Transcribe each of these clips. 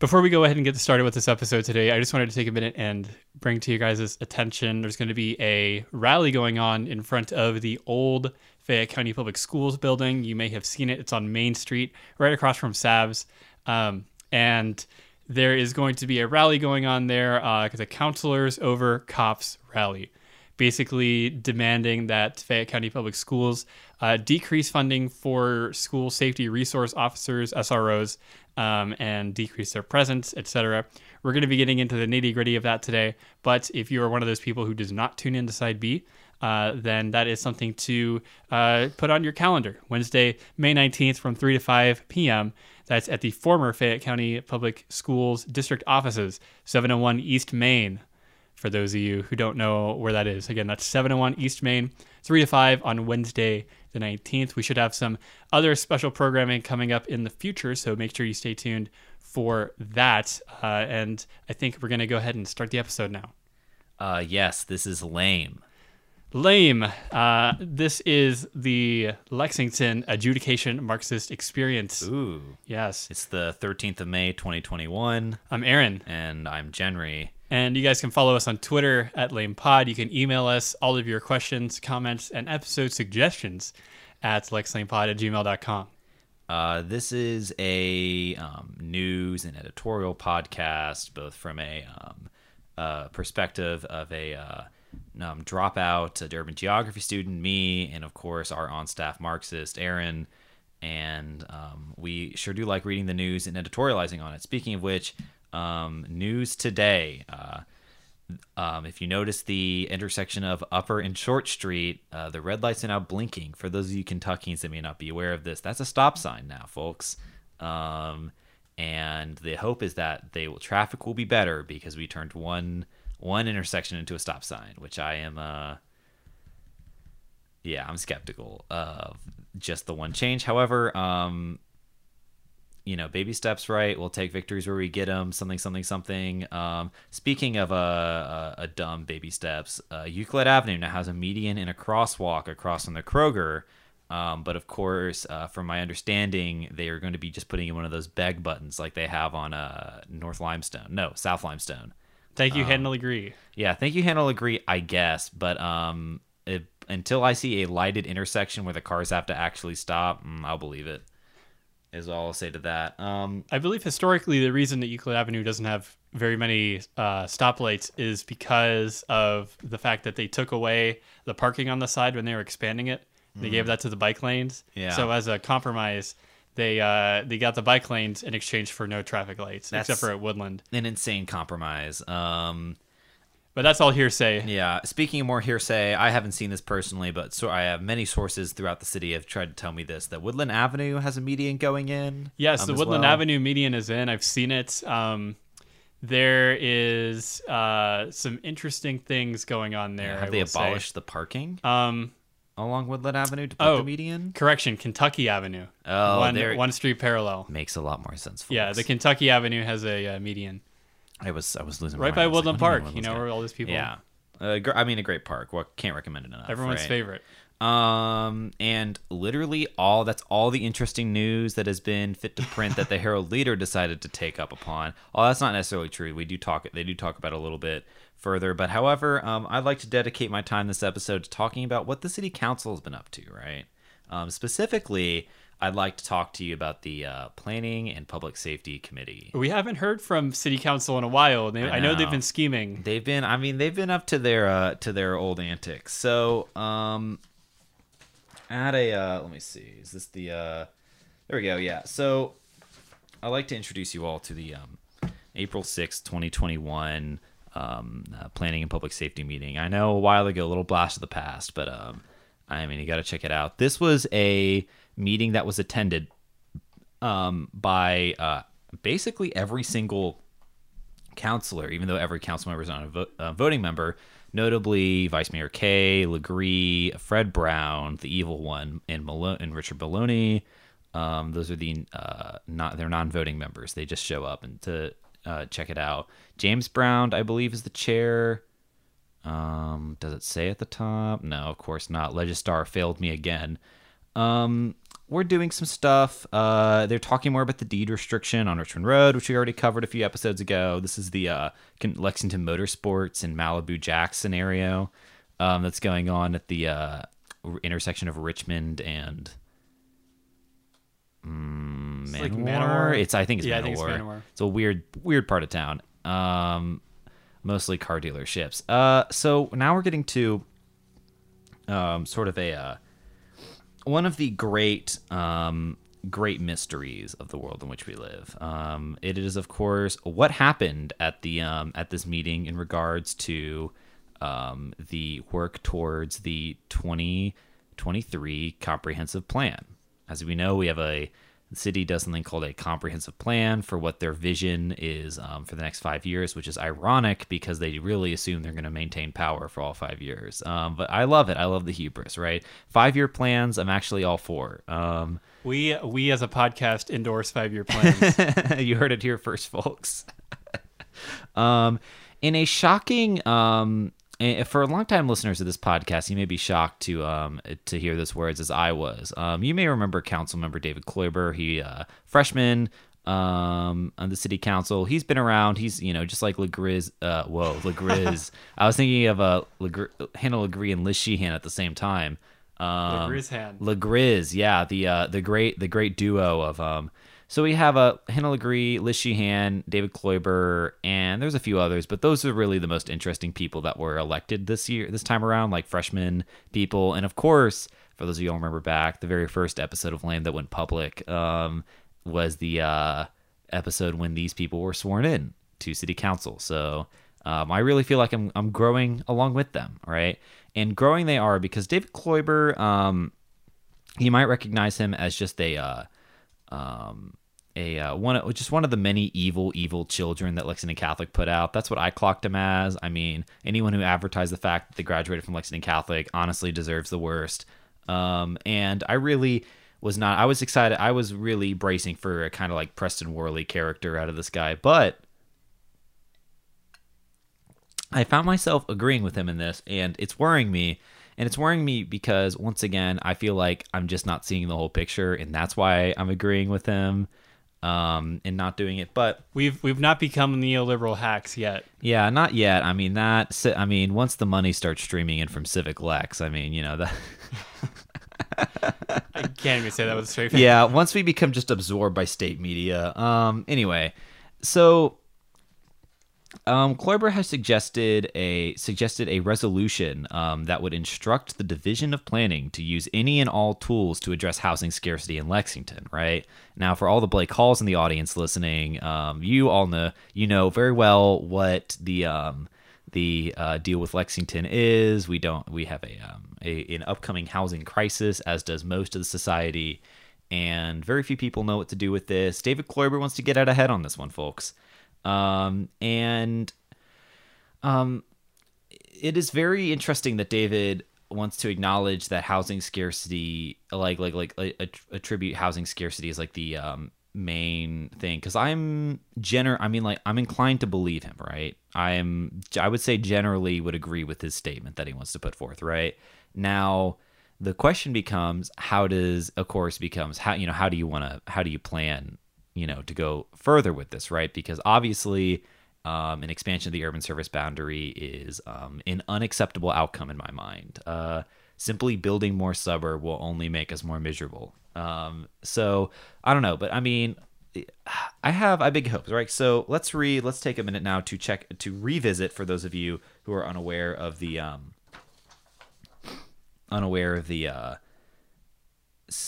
Before we go ahead and get started with this episode today, I just wanted to take a minute and bring to you guys' attention there's going to be a rally going on in front of the old Fayette County Public Schools building. You may have seen it, it's on Main Street, right across from Savs. Um, and there is going to be a rally going on there uh, a counselors over cops rally basically demanding that Fayette County Public Schools uh, decrease funding for school safety resource officers, SROs, um, and decrease their presence, etc. We're going to be getting into the nitty gritty of that today. But if you are one of those people who does not tune in to Side B, uh, then that is something to uh, put on your calendar. Wednesday, May 19th from 3 to 5 p.m. That's at the former Fayette County Public Schools District offices, 701 East Main. For those of you who don't know where that is, again, that's 701 East Main, 3 to 5 on Wednesday, the 19th. We should have some other special programming coming up in the future, so make sure you stay tuned for that. Uh, and I think we're going to go ahead and start the episode now. Uh, yes, this is lame. Lame. Uh, this is the Lexington Adjudication Marxist Experience. Ooh. Yes. It's the 13th of May, 2021. I'm Aaron. And I'm Jenry. And you guys can follow us on Twitter at LamePod. You can email us all of your questions, comments, and episode suggestions at lexlamepod at gmail.com. Uh, this is a um, news and editorial podcast, both from a um, uh, perspective of a uh, um, dropout, a urban geography student, me, and of course our on-staff Marxist, Aaron. And um, we sure do like reading the news and editorializing on it. Speaking of which, um, news today. Uh, um, if you notice the intersection of Upper and Short Street, uh, the red lights are now blinking. For those of you Kentuckians that may not be aware of this, that's a stop sign now, folks. Um, and the hope is that they will traffic will be better because we turned one one intersection into a stop sign, which I am. Uh, yeah, I'm skeptical of just the one change. However, um, you know, baby steps right. We'll take victories where we get them. Something, something, something. Um, speaking of a, uh, a, a, dumb baby steps, uh, Euclid Avenue now has a median and a crosswalk across from the Kroger. Um, but of course, uh, from my understanding, they are going to be just putting in one of those beg buttons like they have on uh, North Limestone. No, South Limestone. Thank you, um, Hannah LeGris. Yeah, thank you, Hannah LeGris. I guess, but um, if, until I see a lighted intersection where the cars have to actually stop, mm, I'll believe it is all I'll say to that. Um, I believe historically the reason that Euclid Avenue doesn't have very many uh, stoplights is because of the fact that they took away the parking on the side when they were expanding it. They mm. gave that to the bike lanes. Yeah. So as a compromise, they uh, they got the bike lanes in exchange for no traffic lights, That's except for at Woodland. An insane compromise. Um, but that's all hearsay. Yeah. Speaking of more hearsay, I haven't seen this personally, but so I have many sources throughout the city have tried to tell me this that Woodland Avenue has a median going in. Yes, um, the Woodland well. Avenue median is in. I've seen it. Um, there is uh, some interesting things going on there. Yeah, have I they abolished say. the parking? Um, along Woodland Avenue to put oh, the median? Correction, Kentucky Avenue. Oh, one, one street parallel. Makes a lot more sense. Folks. Yeah, the Kentucky Avenue has a uh, median. I was I was losing right by Woodland like, Park. You know where all these people. Yeah, uh, I mean, a great park. Well, can't recommend it enough. Everyone's right? favorite. Um, and literally all that's all the interesting news that has been fit to print that the Herald Leader decided to take up upon. Oh, that's not necessarily true. We do talk. They do talk about a little bit further. But however, um, I'd like to dedicate my time this episode to talking about what the city council has been up to. Right. Um, specifically, I'd like to talk to you about the uh, Planning and Public Safety Committee. We haven't heard from City Council in a while. They, I, know. I, know. they've been scheming. They've been. I mean, they've been up to their uh, to their old antics. So, um, at a uh, let me see. Is this the? Uh, there we go. Yeah. So, I'd like to introduce you all to the um, April sixth, twenty twenty one. Um, uh, planning and public safety meeting. I know a while ago, a little blast of the past, but um, I mean, you got to check it out. This was a meeting that was attended um, by uh, basically every single counselor, even though every council member is not a, vo- a voting member. Notably, Vice Mayor Kay, LeGris, Fred Brown, the evil one, and Malone, and Richard Moloney. Um, those are the uh, not they're non-voting members. They just show up and to uh, check it out. James Brown, I believe, is the chair. Um, does it say at the top? No, of course not. Legistar failed me again. Um, we're doing some stuff. Uh, they're talking more about the deed restriction on Richmond Road, which we already covered a few episodes ago. This is the uh, Lexington Motorsports and Malibu Jack scenario um, that's going on at the uh, intersection of Richmond and mm, It's Manowar. like Manowar? It's I think it's Yeah, Manowar. I think it's Manowar. It's a weird weird part of town. Um, mostly car dealerships. Uh, so now we're getting to um, sort of a uh, one of the great um, great mysteries of the world in which we live. Um, it is, of course, what happened at the um, at this meeting in regards to um, the work towards the 2023 comprehensive plan. As we know, we have a the city does something called a comprehensive plan for what their vision is um, for the next five years, which is ironic because they really assume they're going to maintain power for all five years. Um, but I love it. I love the hubris, right? Five year plans, I'm actually all for. Um, We we as a podcast endorse five year plans. you heard it here first, folks. um, in a shocking, um, for longtime listeners of this podcast, you may be shocked to um to hear those words as I was. Um, you may remember Councilmember David Kloiber. He uh, freshman um on the city council. He's been around. He's you know just like Legriz. Uh, whoa, Legriz. I was thinking of uh, Legri- Hannah LeGris and Liz Sheehan at the same time. Um, Legrizhan. Legriz, yeah, the uh, the great the great duo of um. So we have uh, Hannah LeGris, Liz Sheehan, David Kloiber, and there's a few others, but those are really the most interesting people that were elected this year, this time around, like freshman people, and of course, for those of you who remember back, the very first episode of Lame that went public um, was the uh, episode when these people were sworn in to city council. So um, I really feel like I'm I'm growing along with them, right? And growing they are because David Kloiber, um, you might recognize him as just a uh, um, a uh, one of- just one of the many evil evil children that Lexington Catholic put out. That's what I clocked him as. I mean, anyone who advertised the fact that they graduated from Lexington Catholic honestly deserves the worst. Um, and I really was not. I was excited. I was really bracing for a kind of like Preston Worley character out of this guy, but I found myself agreeing with him in this, and it's worrying me. And it's worrying me because once again, I feel like I'm just not seeing the whole picture, and that's why I'm agreeing with him um, and not doing it. But We've we've not become neoliberal hacks yet. yeah, not yet. I mean that. I mean, once the money starts streaming in from Civic Lex, I mean, you know that. I can't even say that with a straight face. yeah, once we become just absorbed by state media. Um, anyway, so um, Kloiber has suggested a suggested a resolution um, that would instruct the Division of Planning to use any and all tools to address housing scarcity in Lexington. Right now, for all the Blake Halls in the audience listening, um, you all know you know very well what the um, the uh, deal with Lexington is. We don't. We have a, um, a an upcoming housing crisis, as does most of the society, and very few people know what to do with this. David Kloiber wants to get out ahead on this one, folks, um, and um, it is very interesting that David wants to acknowledge that housing scarcity, like like like, attribute housing scarcity as like the um, main thing. Because I'm gener, I mean like I'm inclined to believe him, right? I'm I would say generally would agree with his statement that he wants to put forth, right? Now the question becomes how does of course becomes how you know how do you want to how do you plan you know to go further with this right? Because obviously um, an expansion of the urban service boundary is um, an unacceptable outcome in my mind. Uh, simply building more suburb will only make us more miserable. Um, so i don't know but i mean i have i big hopes right? So let's read let's take a minute now to check to revisit for those of you who are unaware of the um, unaware of the uh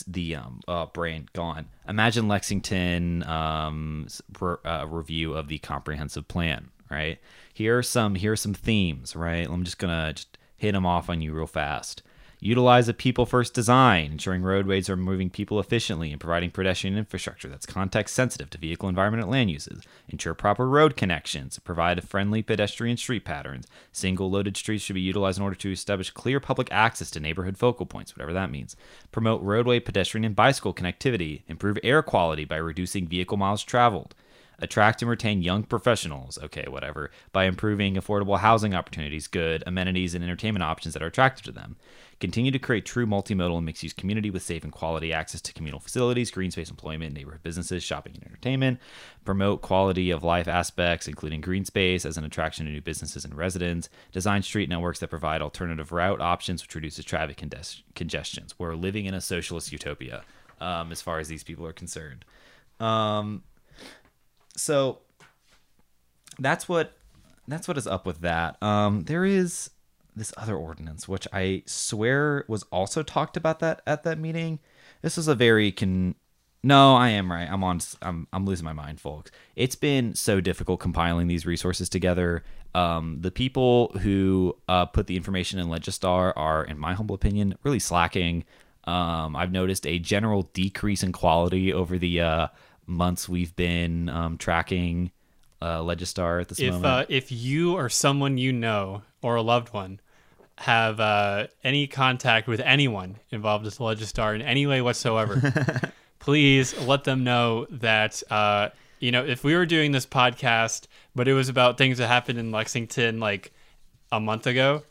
the um uh brain gone. Imagine lexington um re- uh, review of the comprehensive plan right? Here are some here are some themes right? I'm just gonna just hit them off on you real fast utilize a people first design ensuring roadways are moving people efficiently and providing pedestrian infrastructure that's context sensitive to vehicle environment and land uses. Ensure proper road connections provide friendly pedestrian street patterns. Single loaded streets should be utilized in order to establish clear public access to neighborhood focal points whatever that means. Promote roadway pedestrian and bicycle connectivity. Improve air quality by reducing vehicle miles traveled attract and retain young professionals, okay, whatever, by improving affordable housing opportunities, good amenities, and entertainment options that are attractive to them. Continue to create true multimodal and mixed use community with safe and quality access to communal facilities, green space employment, neighborhood businesses, shopping, and entertainment. Promote quality of life aspects, including green space as an attraction to new businesses and residents. Design street networks that provide alternative route options, which reduces traffic condes- congestions. We're living in a socialist utopia um, as far as these people are concerned. Um, so that's what that's what is up with that. Um, there is this other ordinance, which I swear was also talked about that at that meeting. This is a very con. No, I am right. I'm on. I'm I'm losing my mind, folks. It's been so difficult compiling these resources together. Um, the people who uh, put the information in Legistar are, in my humble opinion, really slacking. Um, I've noticed a general decrease in quality over the uh, months we've been um, tracking uh, Legistar at this if moment. uh, if you or someone you know or a loved one have uh, any contact with anyone involved with Legistar in any way whatsoever, please let them know that uh, you know if we were doing this podcast, but it was about things that happened in Lexington like a month ago,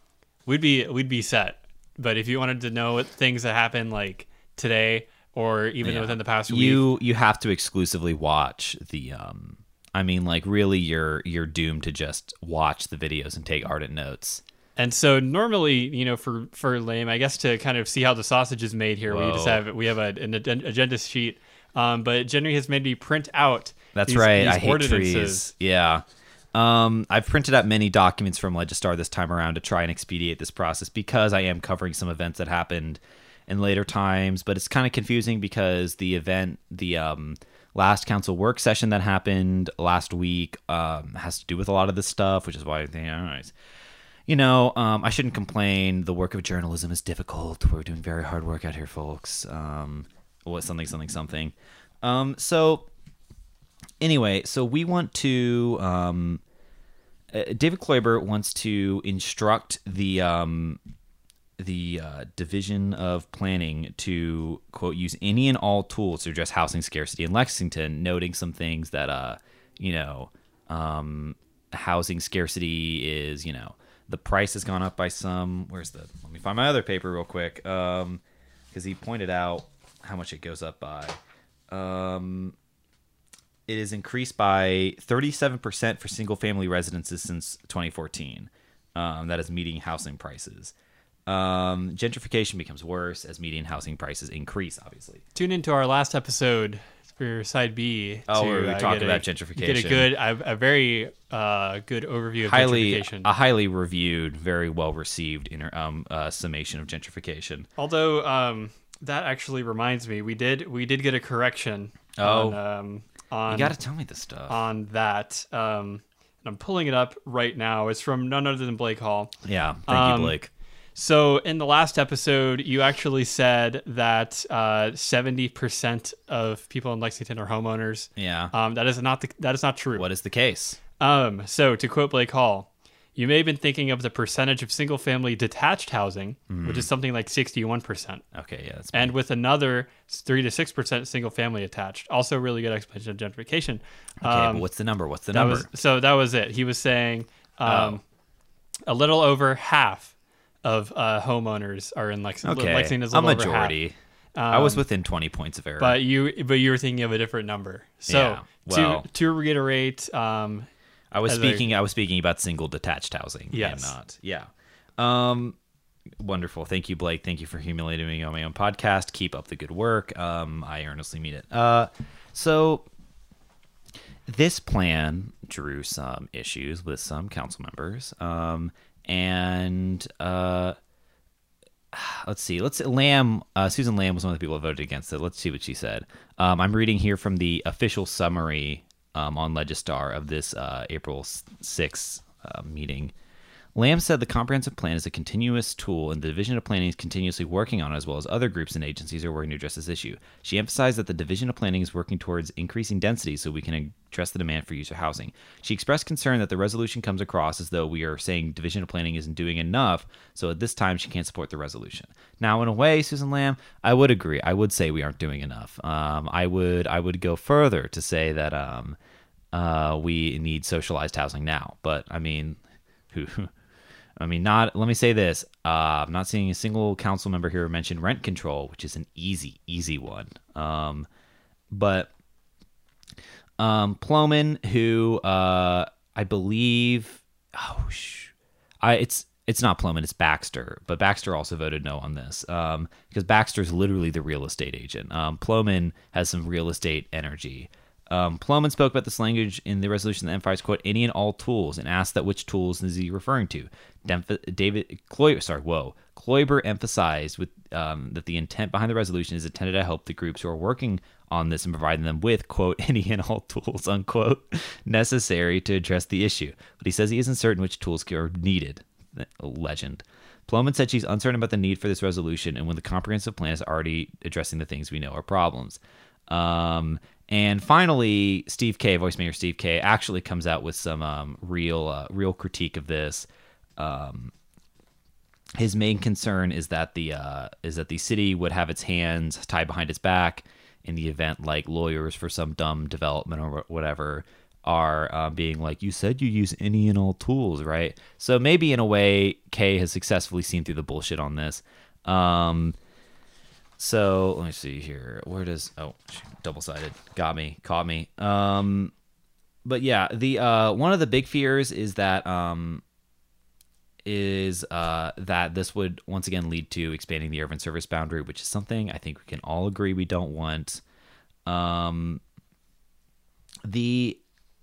we'd be we'd be set. But if you wanted to know what things that happened like today or even Yeah. within the past week, you you have to exclusively watch the um I mean like really you're you're doomed to just watch the videos and take ardent notes. And so normally, you know, for for lame, I guess to kind of see how the sausage is made here, we just have we have a, an agenda sheet. Um, but Jenny has made me print out. That's these- right. these I hate trees. Yeah. Um, I've printed out many documents from Legistar this time around to try and expedite this process because I am covering some events that happened in later times, but it's kind of confusing because the event, the um, last council work session that happened last week, um, has to do with a lot of this stuff, which is why I think, all right. You know, um, I shouldn't complain. The work of journalism is difficult. We're doing very hard work out here, folks. Um, what something, something, something. Um, so anyway, so we want to. Um, uh, David Kloiber wants to instruct the um, the uh, division of planning to quote use any and all tools to address housing scarcity in Lexington, noting some things that uh, you know, um, housing scarcity is you know the price has gone up by some. Where's the? Let me find my other paper real quick. Um, because he pointed out how much it goes up by. Um, it is increased by 37% for single family residences since 2014. Um, that is meeting housing prices. Um, gentrification becomes worse as median housing prices increase, obviously. Tune into our last episode for side B. Oh, to, we uh, talk get a- about Get a gentrification. good, a, a very uh, good overview of Highly, gentrification. a highly reviewed, very well received inter, um, uh, summation of gentrification. Although um, that actually reminds me, we did we did get a correction. Oh. on, um, on You got to tell me this stuff. on that. Um, and I'm pulling it up right now. It's from none other than Blake Hall. yeah, thank um, you, Blake. So in the last episode, you actually said that uh, seventy percent of people in Lexington are homeowners. Yeah. Um, that is not the, that is not true. what is the case? Um, so to quote Blake Hall, you may have been thinking of the percentage of single-family detached housing, Hmm. which is something like sixty-one percent, Okay, yeah, that's and with another three to six percent single-family attached. Also, really good explanation of gentrification. okay. Um, but what's the number? What's the that number? was so that was it. He was saying um, Oh. a little over half of uh, homeowners are in Lexington. okay, Lexington is a a little over half. majority. I was Um, within 20 points of error. but you but you were thinking of a different number. So Yeah, well- to to reiterate, um, I was speaking. I was speaking about single detached housing. and Yes. not yeah. Um, wonderful. Thank you, Blake. Thank you for humiliating me on my own podcast. Keep up the good work. Um, I earnestly mean it. Uh, so this plan drew some issues with some council members. Um, and uh, let's see. Let's Lamb. Uh, Susan Lamb was one of the people who voted against it. Let's see what she said. Um, I'm reading here from the official summary um, on Legistar of this uh, April 6th uh, meeting. Lamb said the comprehensive plan is a continuous tool, and the Division of Planning is continuously working on it, as well as other groups and agencies are working to address this issue. She emphasized that the Division of Planning is working towards increasing density so we can address the demand for user housing. She expressed concern that the resolution comes across as though we are saying Division of Planning isn't doing enough, so at this time she can't support the resolution. Now, in a way, Susan Lamb, I would agree. I would say we aren't doing enough. Um, I would I would go further to say that um, uh, we need socialized housing now. But I mean, who? I mean, not. Let me say this: uh, I'm not seeing a single council member here mention rent control, which is an easy, easy one. Um, but um, who uh, I believe, oh, sh- I it's it's not Plomin, it's Baxter, but Baxter also voted no on this um, because Baxter is literally the real estate agent. Um, has some real estate energy. Um, Plomin spoke about this language in the resolution that emphasized, quote, any and all tools and asked that which tools is he referring to. David Kloiber, sorry, whoa. Kloiber emphasized with um, that the intent behind the resolution is intended to help the groups who are working on this and providing them with, quote, any and all tools, unquote, necessary to address the issue. But he says he isn't certain which tools are needed. Legend. Plomin said she's uncertain about the need for this resolution and when the comprehensive plan is already addressing the things we know are problems. Um, and finally, Steve Kay, voice mayor Steve Kay, actually comes out with some um, real, uh, real critique of this. Um, his main concern is that the uh, is that the city would have its hands tied behind its back in the event, like lawyers for some dumb development or whatever are uh, being like, "You said you use any and all tools, right?" So maybe in a way, Kay has successfully seen through the bullshit on this. Um, so let me see here. Where does oh double sided got me caught me. Um, but yeah, the uh, one of the big fears is that um, is uh, that this would once again lead to expanding the urban service boundary, which is something I think we can all agree we don't want. Um, the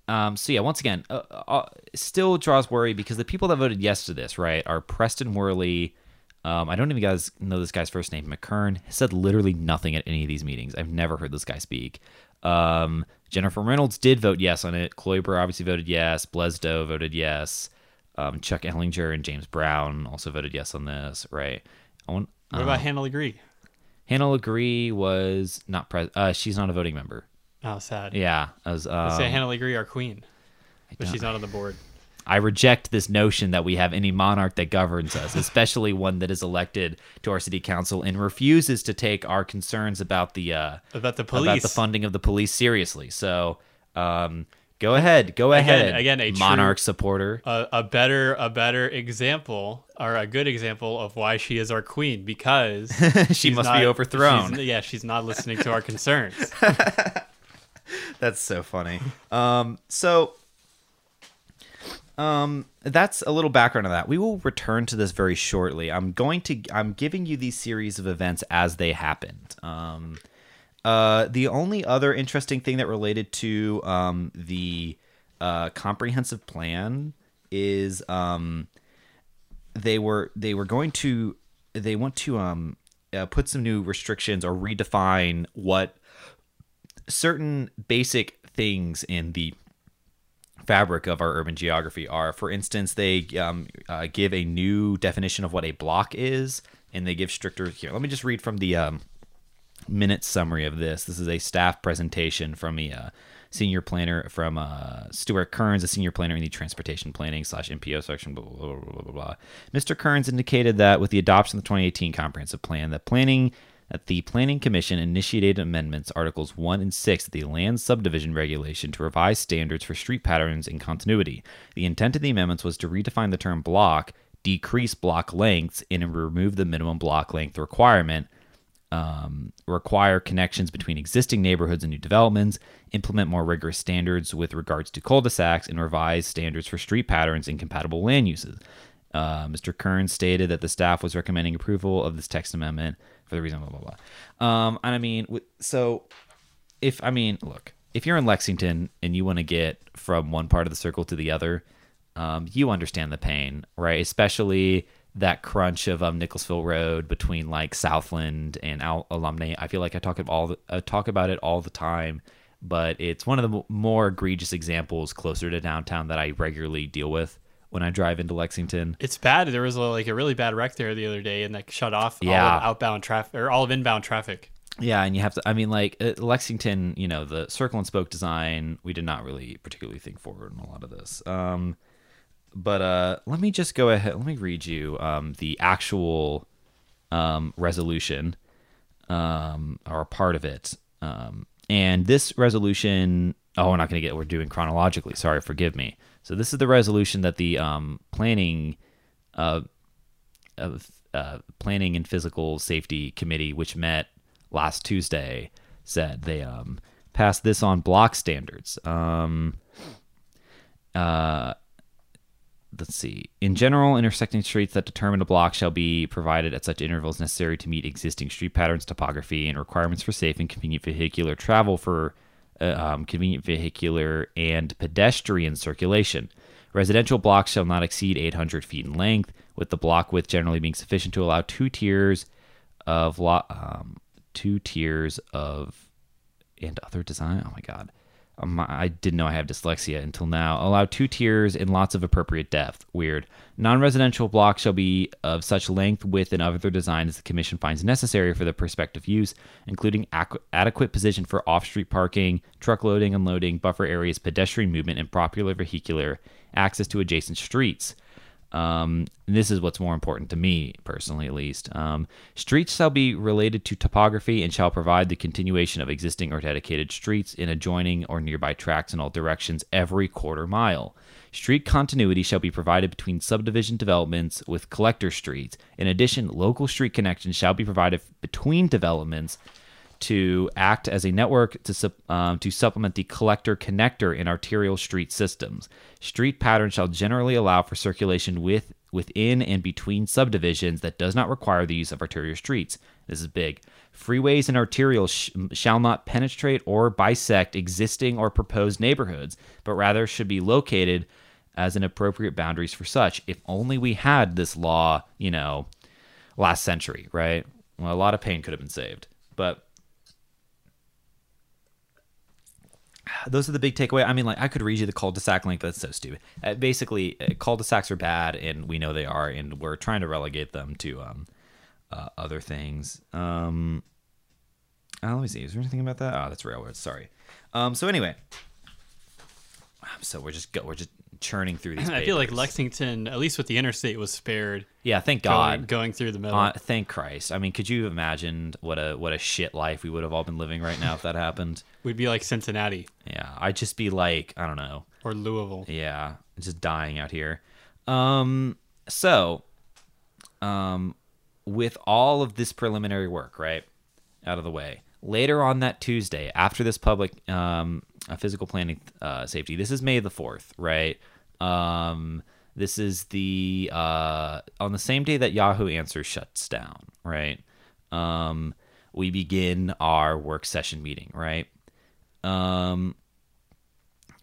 um, so yeah, once again, uh, uh, still draws worry because the people that voted yes to this, right, are Preston Worley, um, I don't even guys know this guy's first name. McCurn said literally nothing at any of these meetings. I've never heard this guy speak. Um, Jennifer Reynolds did vote yes on it. Kloiber obviously voted yes. Bledsoe voted yes. Um, Chuck Ellinger and James Brown also voted yes on this. Right. Want, what about uh, Hannah LeGris? Hannah LeGris was not pres. Uh, she's not a voting member. Oh, sad. Yeah, as um, say Hannah LeGris, our queen, but she's not on the board. I reject this notion that we have any monarch that governs us, especially one that is elected to our city council and refuses to take our concerns about the uh, about the police, about the funding of the police seriously. So, um, go ahead, go ahead. Again, a monarch true, supporter. A, a, better, a better example or a good example of why she is our queen because she must not, be overthrown. She's, yeah, she's not listening to our concerns. That's so funny. Um, so um, that's a little background on that. We will return to this very shortly. I'm going to I'm giving you these series of events as they happened. Um, uh, the only other interesting thing that related to um, the uh, comprehensive plan is um, they were they were going to they want to um, uh, put some new restrictions or redefine what certain basic things in the fabric of our urban geography are. For instance, they um, uh, give a new definition of what a block is, and they give stricter. Here, let me just read from the um, minute summary of this. This is a staff presentation from a uh, senior planner from uh, Stuart Kearns, a senior planner in the transportation planning slash MPO section. Blah, blah, blah, blah, blah. Mr. Kearns indicated that with the adoption of the 2018 comprehensive plan, that planning that the Planning Commission initiated amendments Articles 1 and 6 of the Land Subdivision Regulation to revise standards for street patterns and continuity. The intent of the amendments was to redefine the term block, decrease block lengths, and remove the minimum block length requirement. Um, require connections between existing neighborhoods and new developments, implement more rigorous standards with regards to cul-de-sacs, and revise standards for street patterns and compatible land uses. Uh, Mr. Kern stated that the staff was recommending approval of this text amendment for the reason blah blah blah. Um, and I mean, so if I mean, look, if you're in Lexington and you want to get from one part of the circle to the other, um, you understand the pain, right? Especially that crunch of um, Road between like Southland and Al- Alumni. I feel like I talk all the, I talk about it all the time, but it's one of the more egregious examples closer to downtown that I regularly deal with when I drive into Lexington. It's bad. There was a, like a really bad wreck there the other day, and like shut off yeah. all of outbound traffic or all of inbound traffic. Yeah, and you have to. I mean, like uh, Lexington, you know, the circle and spoke design. We did not really particularly think forward in a lot of this. Um, but uh, let me just go ahead. Let me read you um, the actual um, resolution um, or part of it. Um, and this resolution oh, we're not going to get. We're doing chronologically. Sorry, forgive me. So this is the resolution that the um, planning, uh, of uh, planning and physical safety committee, which met last Tuesday, said they um, passed this on block standards. Um, uh, let's see. In general, intersecting streets that determine a block shall be provided at such intervals necessary to meet existing street patterns, topography, and requirements for safe and convenient vehicular travel for uh, um, convenient vehicular and pedestrian circulation. Residential blocks shall not exceed 800 feet in length, with the block width generally being sufficient to allow two tiers of lo- um, two tiers of and other design. Oh my god. Um, I didn't know I have dyslexia until now. Allow two tiers in lots of appropriate depth. Weird. Non residential blocks shall be of such length, width, and other design as the Commission finds necessary for the prospective use, including adequate position for off street parking, truck loading, unloading, buffer areas, pedestrian movement, and popular vehicular access to adjacent streets. Um, this is what's more important to me personally, at least. Um, streets shall be related to topography and shall provide the continuation of existing or dedicated streets in adjoining or nearby tracts in all directions every quarter mile. Street continuity shall be provided between subdivision developments with collector streets. In addition, local street connections shall be provided between developments to act as a network to, um, to supplement the collector connector in arterial street systems. Street patterns shall generally allow for circulation with within and between subdivisions that does not require the use of arterial streets. This is big. Freeways and arterials sh- shall not penetrate or bisect existing or proposed neighborhoods, but rather should be located as an appropriate boundaries for such. If only we had this law, you know, last century, right? Well, a lot of pain could have been saved. But those are the big takeaway. I mean, like I could read you the cul-de-sac link, but that's so stupid. Uh, basically, uh, cul-de-sacs are bad, and we know they are, and we're trying to relegate them to um, uh, other things. Um, oh, let me see. Is there anything about that? Oh, that's railroads. Sorry. Um, so anyway, so we're just go, we're just churning through these. I feel like. Lexington, at least with the interstate, was spared. Yeah, thank going- God. going, through the middle. Uh, thank Christ. I mean, could you have imagined what a what a shit life we would have all been living right now if that happened? We'd be like Cincinnati Yeah, I'd just be like, I don't know. or Louisville. Yeah, just dying out here. Um, so, um, with all of this preliminary work, right, out of the way, later on that Tuesday, after this public um, physical planning uh, safety, this is May the fourth, right? Um, this is the uh, on the same day that Yahoo Answers shuts down, right? Um, we begin our work session meeting, right? Um,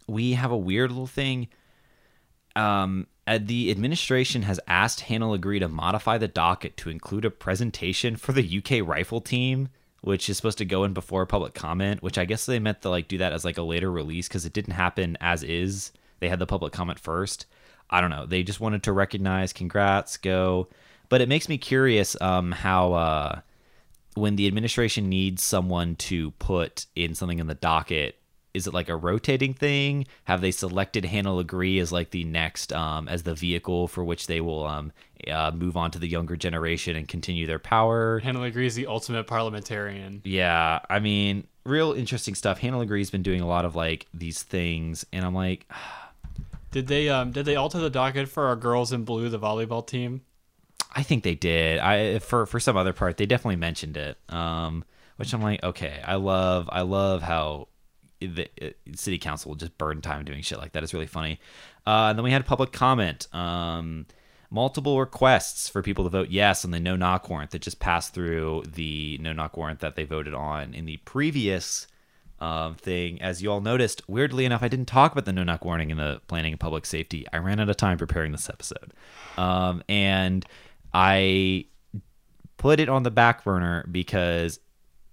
we have a weird little thing. Um, the administration has asked Hannah LeGris to modify the docket to include a presentation for the UK rifle team, which is supposed to go in before public comment. Which I guess they meant to like do that as like a later release because it didn't happen as is. They had the public comment first. I don't know. They just wanted to recognize, congrats, go. But it makes me curious um, how uh, when the administration needs someone to put in something in the docket, is it like a rotating thing? Have they selected Hannah LeGris as like the next um, as the vehicle for which they will um, uh, move on to the younger generation and continue their power? Hannah LeGris is the ultimate parliamentarian. Yeah, I mean, real interesting stuff. Hannah LeGris's been doing a lot of like these things, and I'm like, Did they um did they alter the docket for our girls in blue, the volleyball team? I think they did. I for for some other part, they definitely mentioned it. Um, which I'm like, okay, I love I love how the uh, city council will just burn time doing shit like that. It's really funny. Uh, and then we had public comment. Um, multiple requests for people to vote yes on the no knock warrant that just passed through the no knock warrant that they voted on in the previous um, thing. As you all noticed, weirdly enough, I didn't talk about the no knock warning in the planning and public safety. I ran out of time preparing this episode. Um, and I put it on the back burner because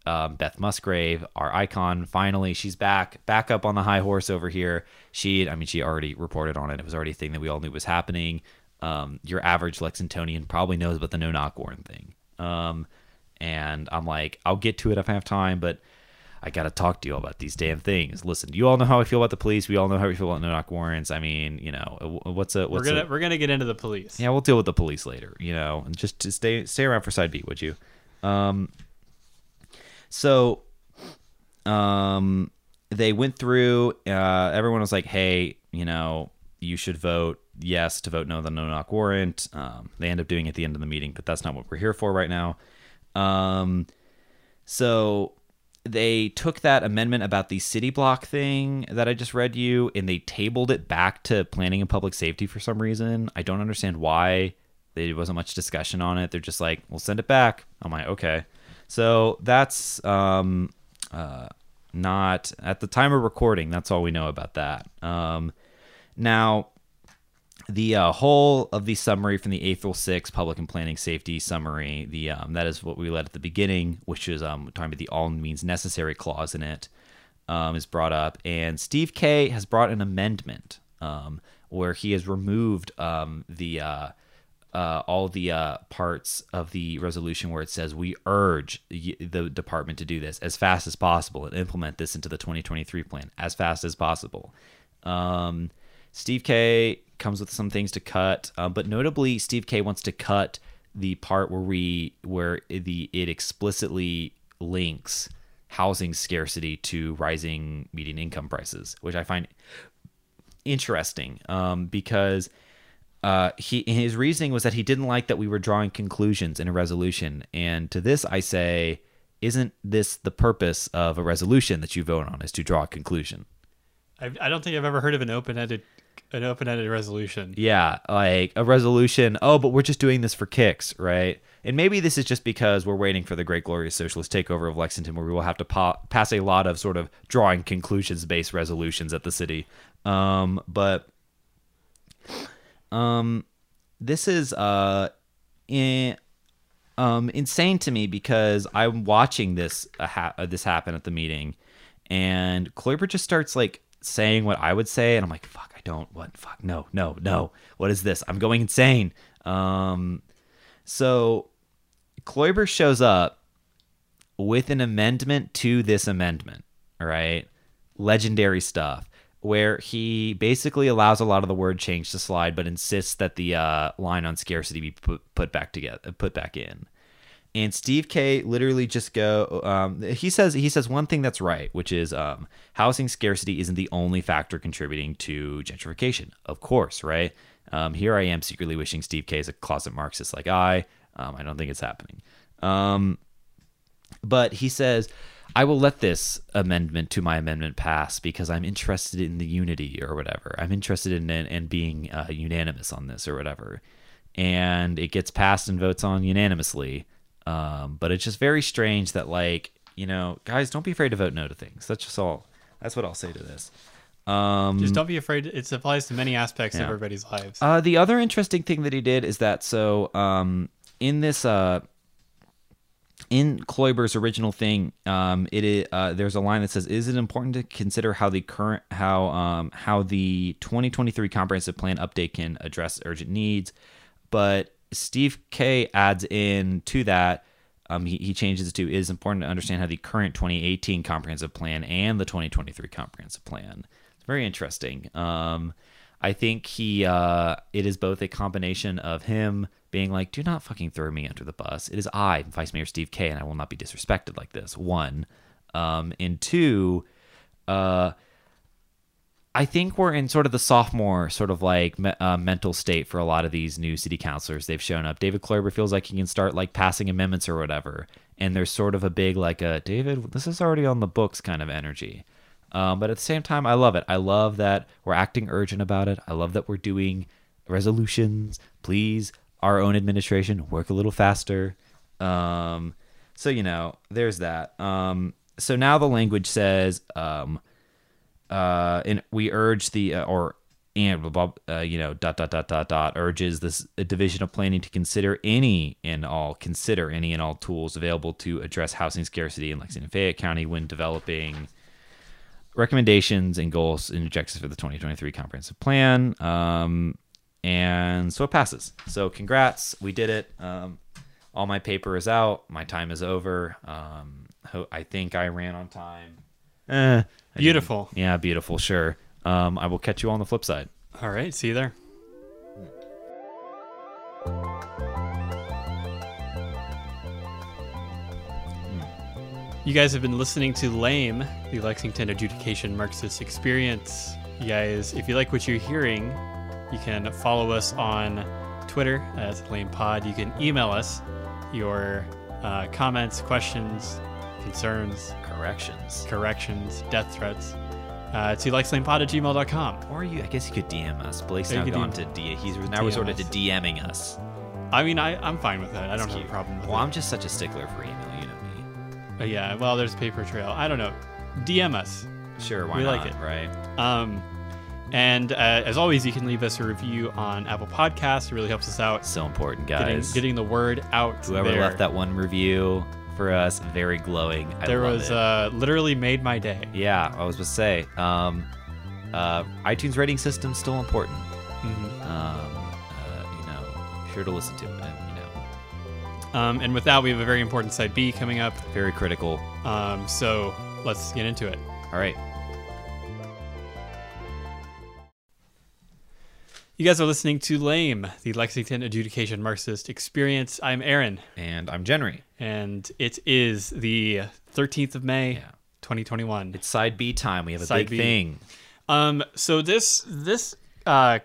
um, Beth Musgrave, our icon, finally she's back, back up on the high horse over here. She, I mean, she already reported on it. It was already a thing that we all knew was happening. Um, your average Lexingtonian probably knows about the no knock warrant thing. Um, and I'm like, I'll get to it if I have time, but I got to talk to you all about these damn things. Listen, you all know how I feel about the police. We all know how we feel about no knock warrants. I mean, you know, what's a what's we're gonna a, we're gonna get into the police. yeah, we'll deal with the police later, you know, and just to stay stay around for side B, would you? Um, so, um, they went through. Uh, everyone was like, "Hey, you know, you should vote yes to vote no the no knock warrant." Um, they end up doing it at the end of the meeting, but that's not what we're here for right now. Um, so they took that amendment about the city block thing that I just read you, and they tabled it back to planning and public safety for some reason. I don't understand why. There wasn't much discussion on it. They're just like, "We'll send it back." I'm like, "Okay." So that's um, uh, not at the time of recording. That's all we know about that. Um, now, the uh, whole of the summary from the April 6 Public and Planning Safety Summary, the um, that is what we led at the beginning, which is um, talking about the all means necessary clause in it, um, is brought up. And Steve Kay has brought an amendment um, where he has removed um, the uh, uh, all the uh, parts of the resolution where it says we urge the department to do this as fast as possible and implement this into the 2023 plan as fast as possible. Um, Steve Kay comes with some things to cut, uh, but notably, Steve Kay wants to cut the part where we where the it explicitly links housing scarcity to rising median income prices, which I find interesting um, because uh, he his reasoning was that he didn't like that we were drawing conclusions in a resolution. And to this, I say, isn't this the purpose of a resolution that you vote on? Is to draw a conclusion? I, I don't think I've ever heard of an open-ended an open-ended resolution. Yeah, like a resolution. Oh, but we're just doing this for kicks, right? And maybe this is just because we're waiting for the great glorious socialist takeover of Lexington, where we will have to pa- pass a lot of sort of drawing conclusions-based resolutions at the city. Um, but um, this is uh, in, um, insane to me because I'm watching this uh, ha- uh, this happen at the meeting, and Kloiber just starts like saying what I would say, and I'm like, "Fuck, I don't. What? Fuck, no, no, no. What is this? I'm going insane." Um, so Kloiber shows up with an amendment to this amendment. All right, legendary stuff where he basically allows a lot of the word change to slide, but insists that the uh, line on scarcity be put, put back together, put back in. And Steve Kay literally just go. Um, he says he says one thing that's right, which is um, housing scarcity isn't the only factor contributing to gentrification. Of course, right? Um, here I am secretly wishing Steve Kay is a closet Marxist like I. Um, I don't think it's happening. Um, but he says I will let this amendment to my amendment pass because I'm interested in the unity or whatever. I'm interested in in, being uh, unanimous on this or whatever. And it gets passed and votes on unanimously. Um, but it's just very strange that like you know, guys, don't be afraid to vote no to things. That's just all. That's what I'll say to this. Um, just don't be afraid. It applies to many aspects yeah. of everybody's lives. Uh, the other interesting thing that he did is that so um, in this uh, in Kloiber's original thing, um, it is, uh, there's a line that says, "Is it important to consider how the current how um, how the 2023 comprehensive plan update can address urgent needs?" But Steve Kay adds in to that. Um, he, he changes it to it is important to understand how the current 2018 comprehensive plan and the 2023 comprehensive plan. It's very interesting. Um, I think he uh, it is both a combination of him being like, do not fucking throw me under the bus. It is I, Vice Mayor Steve Kay, and I will not be disrespected like this. One. Um, and two, uh, I think we're in sort of the sophomore sort of like me- uh, mental state for a lot of these new city councilors. They've shown up. David Kloiber feels like he can start like passing amendments or whatever. And there's sort of a big like a David, this is already on the books kind of energy. Um, but at the same time, I love it. I love that we're acting urgent about it. I love that we're doing resolutions. Please our own administration work a little faster. Um, so you know, there's that. Um, so now the language says, um, uh, and we urge the uh, or and uh, you know dot dot dot dot dot urges this division of planning to consider any and all consider any and all tools available to address housing scarcity in Lexington Fayette County when developing recommendations and goals and objectives for the 2023 comprehensive plan. Um, and so it passes. So congrats, we did it. Um, all my paper is out. My time is over. Um, I think I ran on time. Eh, beautiful. Yeah, beautiful. Sure. Um, I will catch you on the flip side. All right. See you there. You guys have been listening to Lame, the Lexington Adjudication Marxist Experience. You guys, if you like what you're hearing, you can follow us on Twitter as Lame Pod. You can email us your uh, comments, questions, concerns, Corrections. corrections, death threats uh, to lexlamepod at gmail.com. Or you, I guess you could DM us. Blake's now gone DM to D. He's now DM resorted us. to DMing us. I mean, I, I'm fine with that. I don't have a Cute. problem with Well, it. I'm just such a stickler for email. You know me. But yeah, well, there's paper trail. I don't know. DM us. Sure, why We not? like it. Right. Um, and uh, as always, you can leave us a review on Apple Podcasts. It really helps us out So important, getting, guys. getting the word out. Whoever there. left that one review for us, very glowing. I there was uh, literally made my day. yeah, I was going to say. Um, uh, iTunes rating system still important. Mhm. Um, uh, you know, sure to listen to it. and, You know, Um, and with that, we have a very important side B coming up. very critical. Um, so let's get into it. All right. You guys are listening to Lame, the Lexington Adjudication Marxist Experience. I'm Aaron, And I'm Jenry. and it is the 13th of May, Yeah. 2021. It's side B time. We have a Side big B. thing. Um, so this this uh,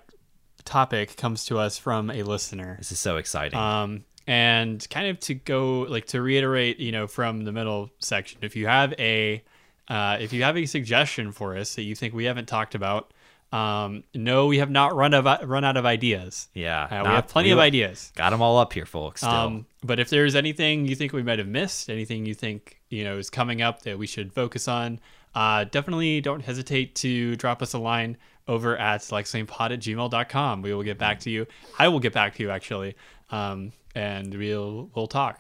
topic comes to us from a listener. This is so exciting. Um, and kind of to go like to reiterate, you know, from the middle section, if you have a uh, if you have a suggestion for us that you think we haven't talked about, um, no, we have not run of run out of ideas. yeah. Uh, we have plenty of ideas. Got them all up here, folks. Still. Um, but if there's anything you think we might have missed, anything you think you know is coming up that we should focus on, uh, definitely don't hesitate to drop us a line over at lexlamepod at gmail.com. We will get back to you. I will get back to you actually, um, and we'll we'll talk.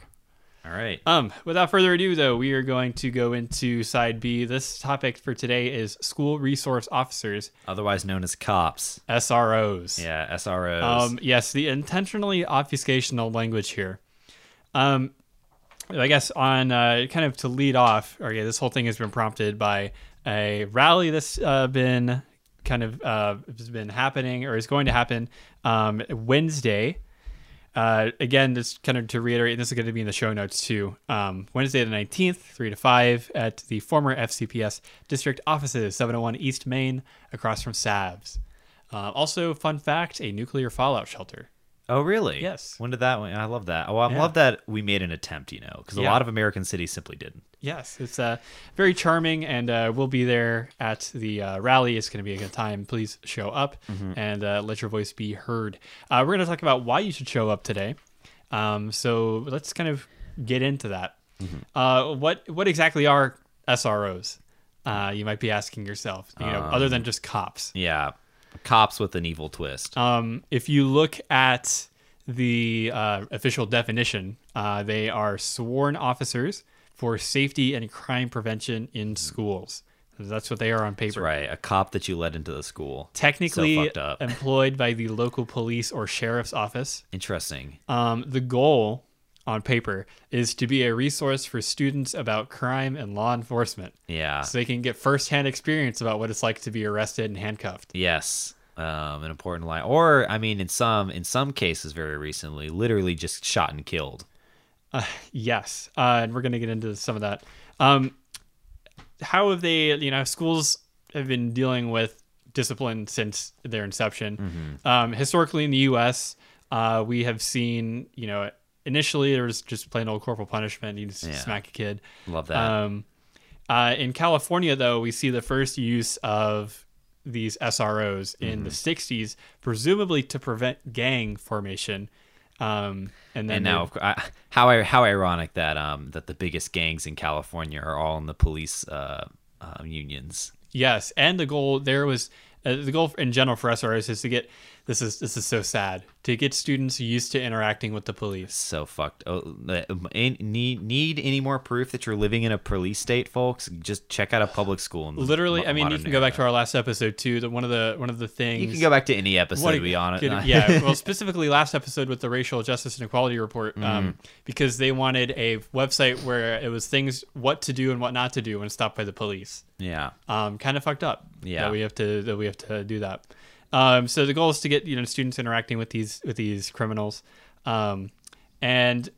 All right. Um, without further ado, though, we are going to go into side B. This topic for today is school resource officers, Otherwise known as cops. SROs. Yeah, SROs. Um, yes, the intentionally obfuscational language here. Um, I guess on uh, kind of to lead off, yeah, this whole thing has been prompted by a rally that's uh, been kind of uh, has been happening or is going to happen um, Wednesday. Uh, again, just kind of to reiterate, this is going to be in the show notes too. Um, Wednesday the 19th, 3 to 5, at the former FCPS district offices, 701 East Main, across from SAVs. Uh, also, fun fact a nuclear fallout shelter. Oh, really? Yes. When did that? I love that. Oh, I Yeah. love that we made an attempt. You know, because a Yeah. lot of American cities simply didn't. Yes, it's uh, very charming, and uh, we'll be there at the uh, rally. It's going to be a good time. Please show up and uh, let your voice be heard. Uh, we're going to talk about why you should show up today. Um, so let's kind of get into that. Uh, what what exactly are SROs? Uh, you might be asking yourself. You know, other than just cops. Yeah, cops with an evil twist. Um, if you look at the uh, official definition, uh, they are sworn officers for safety and crime prevention in schools. That's what they are on paper. That's right. A cop that you let into the school. Technically So employed by the local police or sheriff's office. Interesting. Um, the goal on paper is to be a resource for students about crime and law enforcement Yeah. so they can get firsthand experience about what it's like to be arrested and handcuffed. Yes. Um, an important line. Or I mean, in some in some cases, very recently, literally just shot and killed. Yes, uh, and we're going to get into some of that. Um, how have they? You know, schools have been dealing with discipline since their inception. Um, historically, in the U.S., uh, we have seen, you know, initially there was just plain old corporal punishment. You just Yeah. smack a kid. Love that. Um, uh, in California, though, we see the first use of these SROs in Mm-hmm. the 60s, presumably to prevent gang formation. Um, and then and now, of cour- I, how i- how ironic that um that the biggest gangs in California are all in the police uh, uh unions. Yes, and the goal there was uh, the goal in general for SROs is to get this is this is so sad to get students used to interacting with the police. So fucked. Oh, need need any more proof that you're living in a police state, folks? Just check out a public school. In the Literally, mo- I mean, you can go back to our last episode too. That one of the one of the things You can go back to any episode. To be honest. yeah, well, specifically last episode with the racial justice and equality report, um, because they wanted a website where it was things what to do and what not to do when stopped by the police. yeah. um, kind of fucked up. Yeah. that we have to that we have to do that. Um, so the goal is to get you know students interacting with these with these criminals, um, and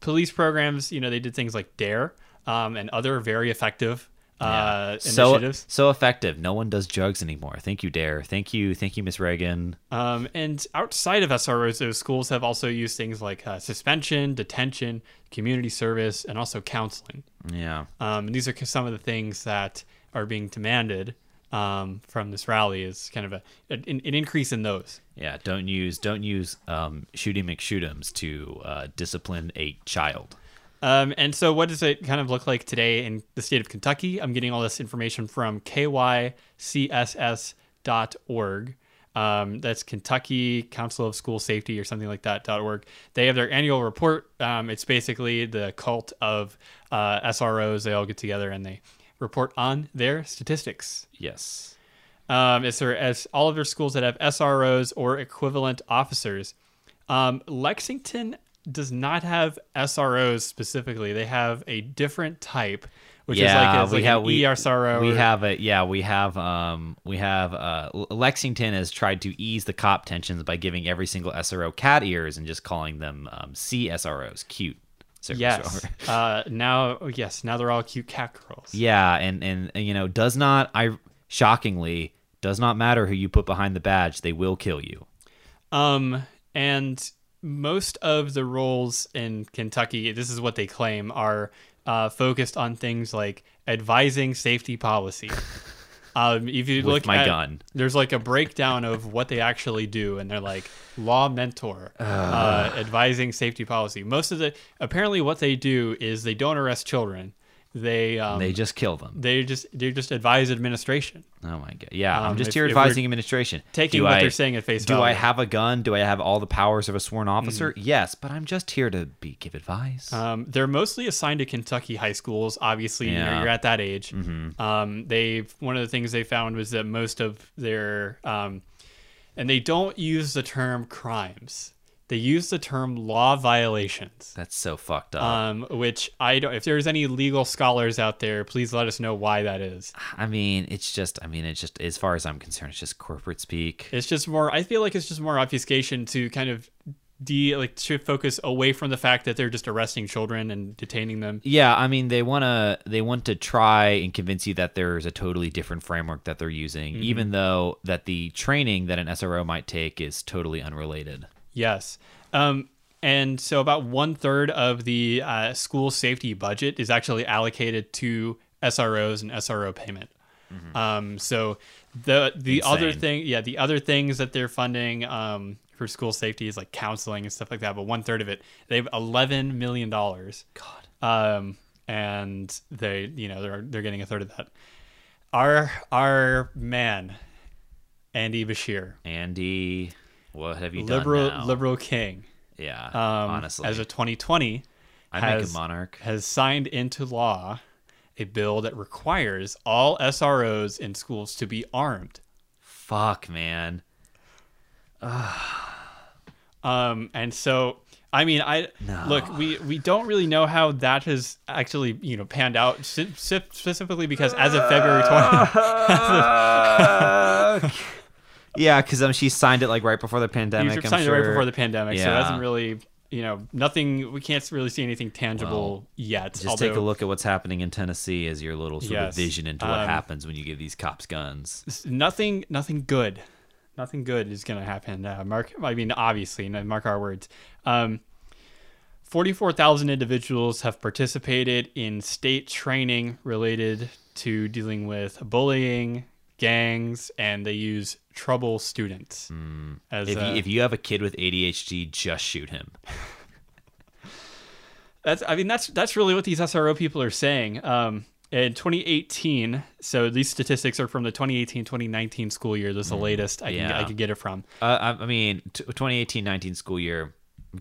police programs. You know they did things like Dare, um, and other very effective uh, so initiatives. so effective. No one does drugs anymore. Thank you, Dare. Thank you, thank you, Miss Reagan. Um, and outside of SROs, those schools have also used things like uh, suspension, detention, community service, and also counseling. Yeah. Um, and these are some of the things that are being demanded um, from this rally is kind of a an, an increase in those. Yeah, don't use don't use um, shooty McShoot'ems to uh, discipline a child. Um, and so, what does it kind of look like today in the state of Kentucky? I'm getting all this information from kycss.org. Um, that's Kentucky Council of School Safety or something like that. .org. They have their annual report. Um, it's basically the cult of uh, SROs. They all get together and they report on their statistics. Yes. Um, as, there, as all of their schools that have SROs or equivalent officers. Um, Lexington does not have SROs specifically. They have a different type, which is like, it's we like have we, ESRO. we or- have a yeah we have um we have uh Lexington has tried to ease the cop tensions by giving every single SRO cat ears and just calling them um, CSROs cute. Service Yes. uh, now, yes, now they're all cute cat girls. Yeah, and, and and you know does not I shockingly does not matter who you put behind the badge they will kill you. Um, and most of the roles in Kentucky, this is what they claim, are uh, focused on things like advising safety policy. Um, if you With look my at, gun. there's like a breakdown of what they actually do, and they're like law mentor, uh, advising safety policy. Most of the apparently what they do is they don't arrest children. They um, They just kill them. they just they just advise administration. Oh my god! Yeah, I'm Um, just if- here advising administration. taking Do what I- they're saying at face Do I have a gun? Do I have all the powers of a sworn officer? Mm-hmm. Yes, but I'm just here to be give advice. Um, they're mostly assigned to Kentucky high schools. Obviously, you know, you're at that age. Um, they one of the things they found was that most of their um, and they don't use the term crimes. They use the term law violations. That's so fucked up. Um, which I don't. If there's any legal scholars out there, please let us know why that is. I mean, it's just. I mean, it's just. As far as I'm concerned, it's just corporate speak. It's just more. I feel like it's just more obfuscation to kind of de like to focus away from the fact that they're just arresting children and detaining them. Yeah, I mean, they want to. They want to try and convince you that there's a totally different framework that they're using, Mm-hmm. even though that the training that an SRO might take is totally unrelated. Yes. Um, and so about one third of the uh, school safety budget is actually allocated to SROs and SRO payment. Um, so the the other thing, yeah, the other things that they're funding um, for school safety is like counseling and stuff like that. But one third of it, they have eleven million dollars. God. Um, and they, you know, they're they're getting a third of that. Our our man, Andy Beshear, Andy, what have you liberal done now? liberal king. Yeah, um, honestly, as of 2020, I has, make a monarch. has signed into law a bill that requires all SROs in schools to be armed. Fuck, man. Um, and so, I mean, I look, we we don't really know how that has actually you know panned out specifically because as of February 20, yeah, because um, she signed it like right before the pandemic. I'm signed it right before the pandemic, so it Yeah. hasn't really. You know, nothing. We can't really see anything tangible Well, yet. Just although, take a look at what's happening in Tennessee as your little sort Yes. of vision into what Um, happens when you give these cops guns. nothing nothing good nothing good is going to happen uh, mark i mean obviously mark our words um, 44000 individuals have participated in state training related to dealing with bullying gangs and they use trouble students as If you, if you have a kid with ADHD, just shoot him. That's I mean that's that's really what these SRO people are saying. Um, in 2018, so these statistics are from the 2018-2019 school year. This is the latest I can. I could get it from. Uh, I, I mean, t- 2018-19 school year,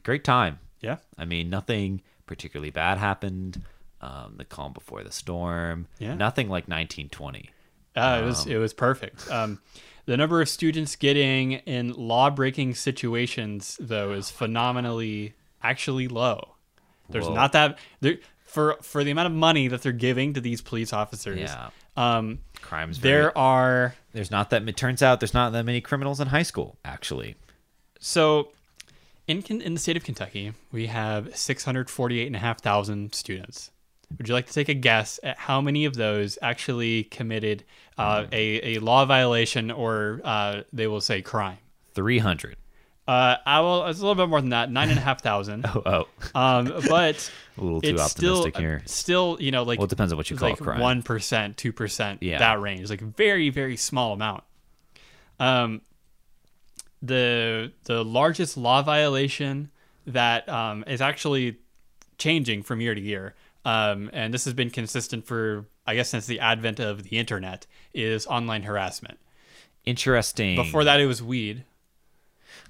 great time. Yeah. I mean, nothing particularly bad happened. Um, the calm before the storm. Yeah. Nothing like 1920. Uh, it was it was perfect. Um, the number of students getting in law breaking situations though is phenomenally actually low. There's Whoa. not that there for for the amount of money that they're giving to these police officers. Yeah. Um, Crimes. Very, there are there's not that. It turns out there's not that many criminals in high school. Actually, So, in in the state of Kentucky, we have six hundred forty eight and a half thousand students. Would you like to take a guess at how many of those actually committed uh, a, a law violation or uh, they will say crime? Three hundred. Uh, I will. It's a little bit more than that, nine and a half thousand. Oh, oh, Um, but a little too optimistic still, here. Still, you know, like Well, it depends on what you call like crime. one percent, two percent, Yeah. that range, like very, very small amount. Um, the the largest law violation that um, is actually changing from year to year, um, and this has been consistent for I guess since the advent of the internet, is online harassment. Interesting. Before that, it was weed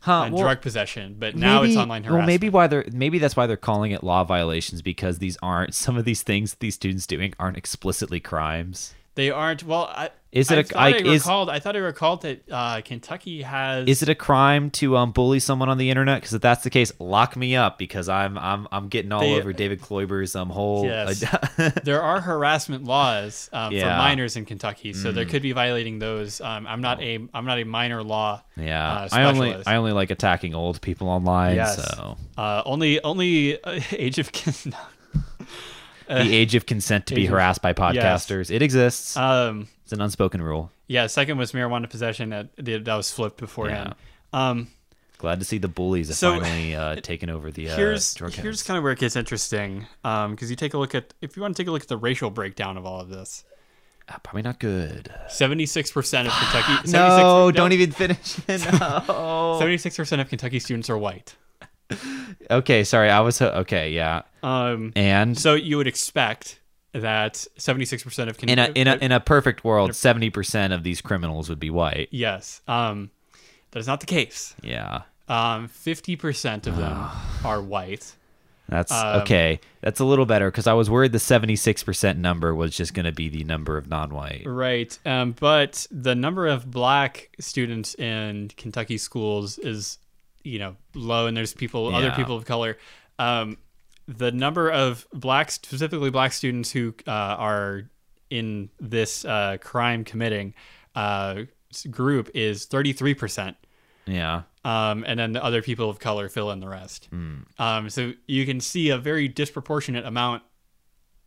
huh, and well, drug possession, but now it's online harassment. Well, maybe why they're maybe that's why they're calling it law violations because these aren't some of these things these students doing aren't explicitly crimes. They aren't. Well, I, Is it I a- like, I is- recalled? I thought I recalled that uh, Kentucky has. Is it a crime to um, bully someone on the internet? Because if that's the case, lock me up because I'm I'm I'm getting all They- over David Kloiber's um whole. Yes. there are harassment laws um, for Yeah. Mm. minors in Kentucky, so there could be violating those. Um, I'm not a I'm not a minor law. yeah, uh, I only. I only like attacking old people online. Yes. So Uh, only only uh, age of the age of consent to be harassed by podcasters it exists. um it's an unspoken rule. yeah. Second was marijuana possession that that was flipped beforehand. Um, Glad to see the bullies have So, finally uh, taken over the uh, here's here's kind of where it gets interesting because you take a look at if you want to take a look at the racial breakdown of all of this. Ah, probably not good. Seventy six percent of Kentucky. 76 No, don't even finish. No. Seventy six percent of Kentucky students are white. okay, sorry. I was okay. Yeah, Um, and so you would expect that seventy six percent of in a in a in a perfect world, seventy percent of these criminals would be white. yes, um, that is not the case. Yeah, Um, fifty percent of them are white. that's Um, okay. That's a little better because I was worried the seventy-six percent number was just going to be the number of non-white. Right. Um, but the number of black students in Kentucky schools is, you know, low, and there's people, other people of color. Um, the number of black, specifically black students who uh, are in this uh, crime committing uh, group is 33%. Yeah, Um, and then the other people of color fill in the rest. Um, so you can see a very disproportionate amount.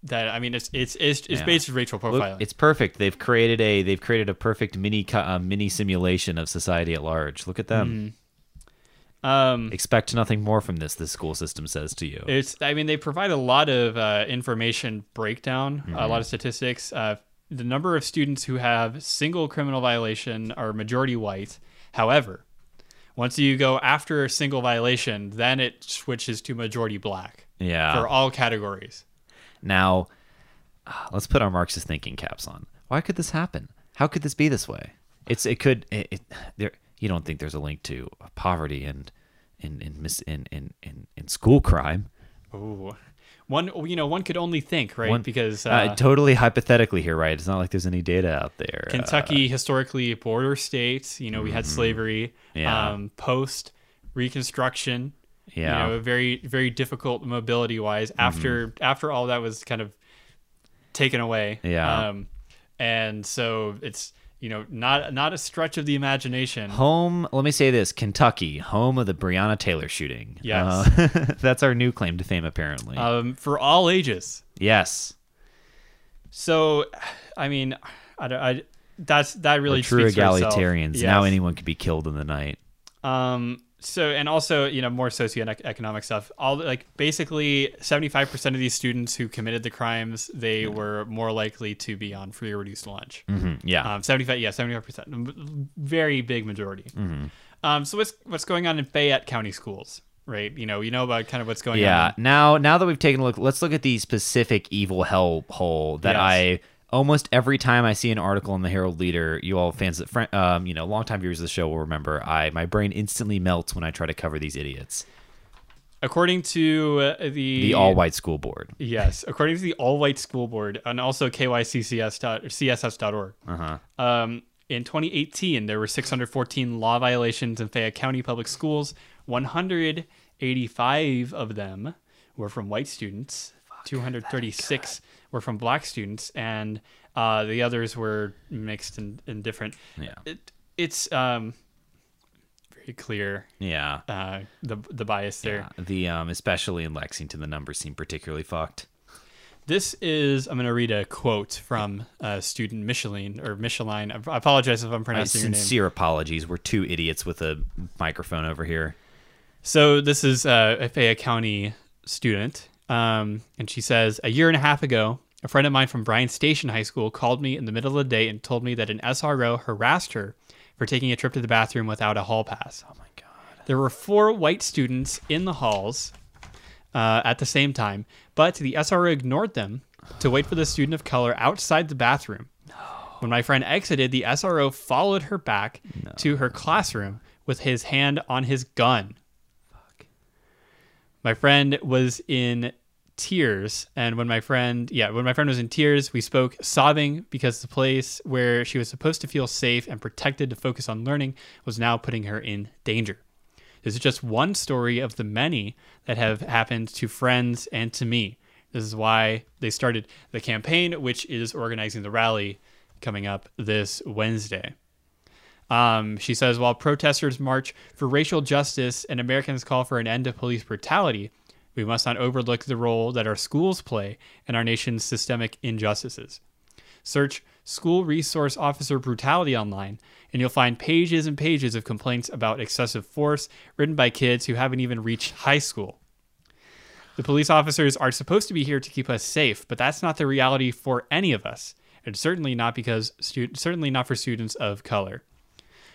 That I mean, it's it's it's, it's Yeah. based on racial Look, profiling. it's perfect. They've created a they've created a perfect mini uh, mini simulation of society at large. Look at them. Um, Expect nothing more from this. This school system says to you. It's. I mean, they provide a lot of uh, information breakdown, a Mm-hmm. lot of statistics. Uh, the number of students who have single criminal violation are majority white. However, once you go after a single violation, then it switches to majority black yeah. for all categories. Now, uh, let's put our Marxist thinking caps on. Why could this happen? How could this be this way? It's it could it, it there. You don't think there's a link to poverty and in in mis in in in, in school crime? Ooh, one. You know, one could only think, right? One- because Uh, uh, totally hypothetically here, right? It's not like there's any data out there. Uh, Kentucky historically a border state. You know, we had slavery. Mm-hmm. Yeah. Um, Post Reconstruction. yeah, Mm-hmm. you know very very difficult mobility wise after after all that was kind of taken away Yeah. um and so it's you know not not a stretch of the imagination home. Let me say this: Kentucky, home of the Breonna Taylor shooting. Yes. Uh, that's our new claim to fame, apparently. um for all ages yes, so i mean i, don't- I that's that really We're true for itself. Now anyone could be killed in the night. Um. So and also you know more socioeconomic stuff. All like basically seventy five percent of these students who committed the crimes, they were more likely to be on free or reduced lunch. Mhm, Yeah. Um. Seventy five. Yeah. Seventy five percent. Very big majority. Um. So what's what's going on in Fayette County schools? Right. You know. You know about kind of what's going on. Yeah. Now, now that we've taken a look, let's look at the specific evil hell hole that Yes. I almost every time I see an article in the Herald Leader, you all fans that um, you know, longtime viewers of the show will remember. I my brain instantly melts when I try to cover these idiots. According to uh, the The all white school board. Yes, according to the all white school board and also kyccs.css.org. Uh-huh. Um, in 2018, there were 614 law violations in Fayette County public schools. 185 of them were from white students. 236 were from black students, and uh, the others were mixed and, and different. Yeah. It, it's um, very clear Yeah. uh, the the bias there. Yeah. The um especially in Lexington the numbers seem particularly fucked. This is, I'm going to read a quote from uh, student Micheline, or Micheline. I apologize if I'm My pronouncing your name. sincere apologies. We're two idiots with a microphone over here. So this is uh, a Fayette County student, um, and she says, a year and a half ago, a friend of mine from Bryan Station High School called me in the middle of the day and told me that an SRO harassed her for taking a trip to the bathroom without a hall pass. Oh my god. There were four white students in the halls uh, at the same time, but the SRO ignored them to wait for the student of color outside the bathroom. When my friend exited, the SRO followed her back to her classroom with his hand on his gun. Fuck. My friend was in tears, and when my friend, yeah, when my friend was in tears, we spoke sobbing because the place where she was supposed to feel safe and protected to focus on learning was now putting her in danger. This is just one story of the many that have happened to friends and to me. This is why they started the campaign, which is organizing the rally coming up this Wednesday. Um, she says while protesters march for racial justice and Americans call for an end to police brutality, we must not overlook the role that our schools play in our nation's systemic injustices. Search School Resource Officer Brutality online, and you'll find pages and pages of complaints about excessive force written by kids who haven't even reached high school. The police officers are supposed to be here to keep us safe, but that's not the reality for any of us, and certainly not because stu- certainly not for students of color.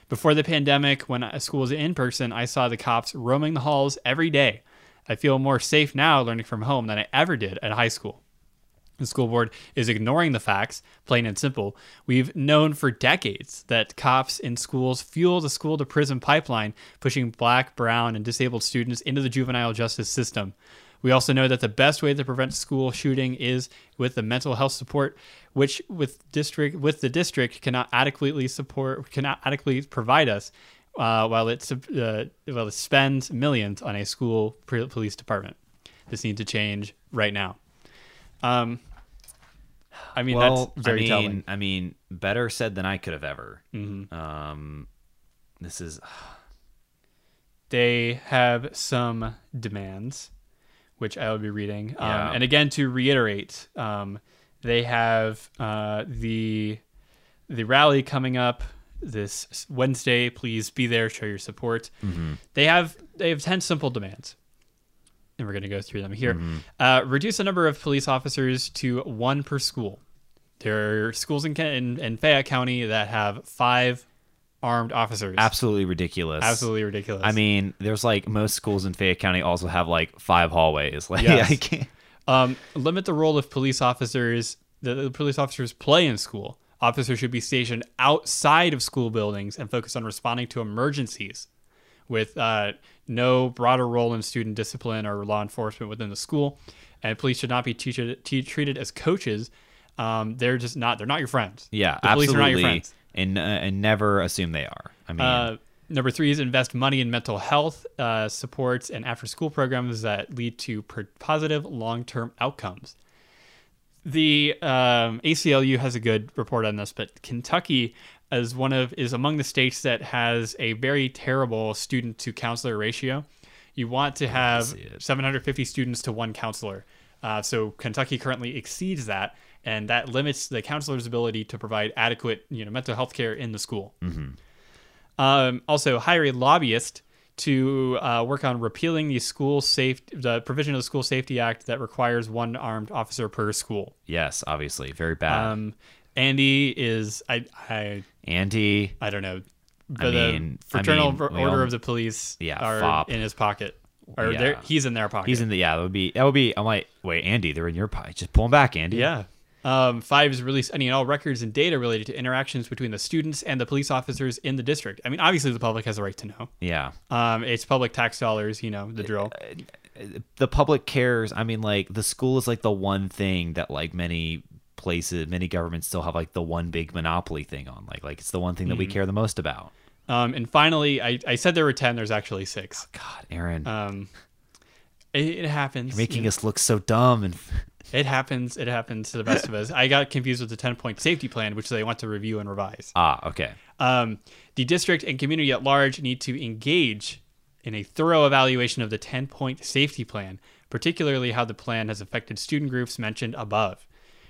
Before the pandemic, when school was in person, I saw the cops roaming the halls every day. I feel more safe now learning from home than I ever did at high school. The school board is ignoring the facts, plain and simple. We've known for decades that cops in schools fuel the school to prison pipeline, pushing black, brown, and disabled students into the juvenile justice system. We also know that the best way to prevent school shooting is with the mental health support, which with district with the district cannot adequately support cannot adequately provide us, uh, while it uh, while it spends millions on a school pre- police department. This needs to change right now. Um, I mean well, that's very I mean, telling. I mean, better said than I could have ever. Mhm. Um, this is They have some demands, which I will be reading. Um, and again, to reiterate, um, they have uh, the the rally coming up this Wednesday. Please be there, show your support. They have they have ten simple demands, and we're going to go through them here. Uh, reduce the number of police officers to one per school. There are schools in, in, in Fayette County that have five armed officers. absolutely ridiculous. Absolutely ridiculous. I mean, there's like most schools in Fayette County also have like five hallways. Like, Yes. I can't. Um, limit the role of police officers that the police officers play in school. Officers should be stationed outside of school buildings and focus on responding to emergencies, with uh, no broader role in student discipline or law enforcement within the school. And police should not be teache- te- treated as coaches. Um, they're just not. They're not your friends. Yeah, the police are not your friends. And uh, and never assume they are. I mean, Uh, number three is invest money in mental health uh, supports and after school programs that lead to positive long term outcomes. The um, ACLU has a good report on this, but Kentucky is one of is among the states that has a very terrible student to counselor ratio. You want to have 750 students to one counselor. Uh, so Kentucky currently exceeds that, and that limits the counselor's ability to provide adequate, you know, mental health care in the school. Um, also, hire a lobbyist to uh, work on repealing the school safe the provision of the School Safety Act that requires one armed officer per school. yes, obviously, very bad. Um, Andy is I I Andy, I don't know. I But mean- the I Fraternal mean, Order all- of the Police Yeah, are FOP. in his pocket. Or Yeah. he's in their pocket. he's in the yeah. That would be that would be. I'm like, wait, Andy, they're in your pie. Just pull them back, Andy. Yeah. Um, five is release any and all records and data related to interactions between the students and the police officers in the district. I mean, obviously the public has a right to know. yeah. Um, it's public tax dollars, you know, the drill. the public cares. I mean, like the school is like the one thing that like many places, many governments still have like the one big monopoly thing on. Like, like it's the one thing Mm-hmm. that we care the most about. Um, and finally, I, I said there were 10, there's actually six. God, Aaron, Um, it, it happens. making you us look so dumb and. It happens. It happens to the best of us. I got confused with the 10 point safety plan, which they want to review and revise. ah, okay, Um, the district and community at large need to engage in a thorough evaluation of the 10 point safety plan particularly how the plan has affected student groups mentioned above.